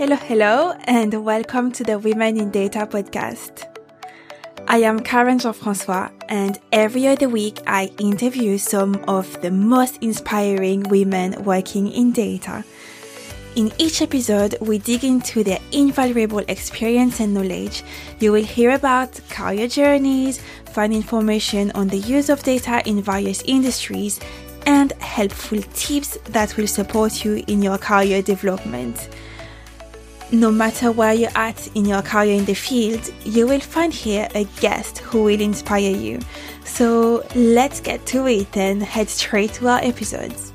Hello, hello, and welcome to the Women in Data podcast. I am Karen Jean-François, and every other week I interview some of the most inspiring women working in data. In each episode, we dig into their invaluable experience and knowledge. You will hear about career journeys, find information on the use of data in various industries, and helpful tips that will support you in your career development no matter where you're at in your career in the field, you will find here a guest who will inspire you. So let's get to it and head straight to our episodes.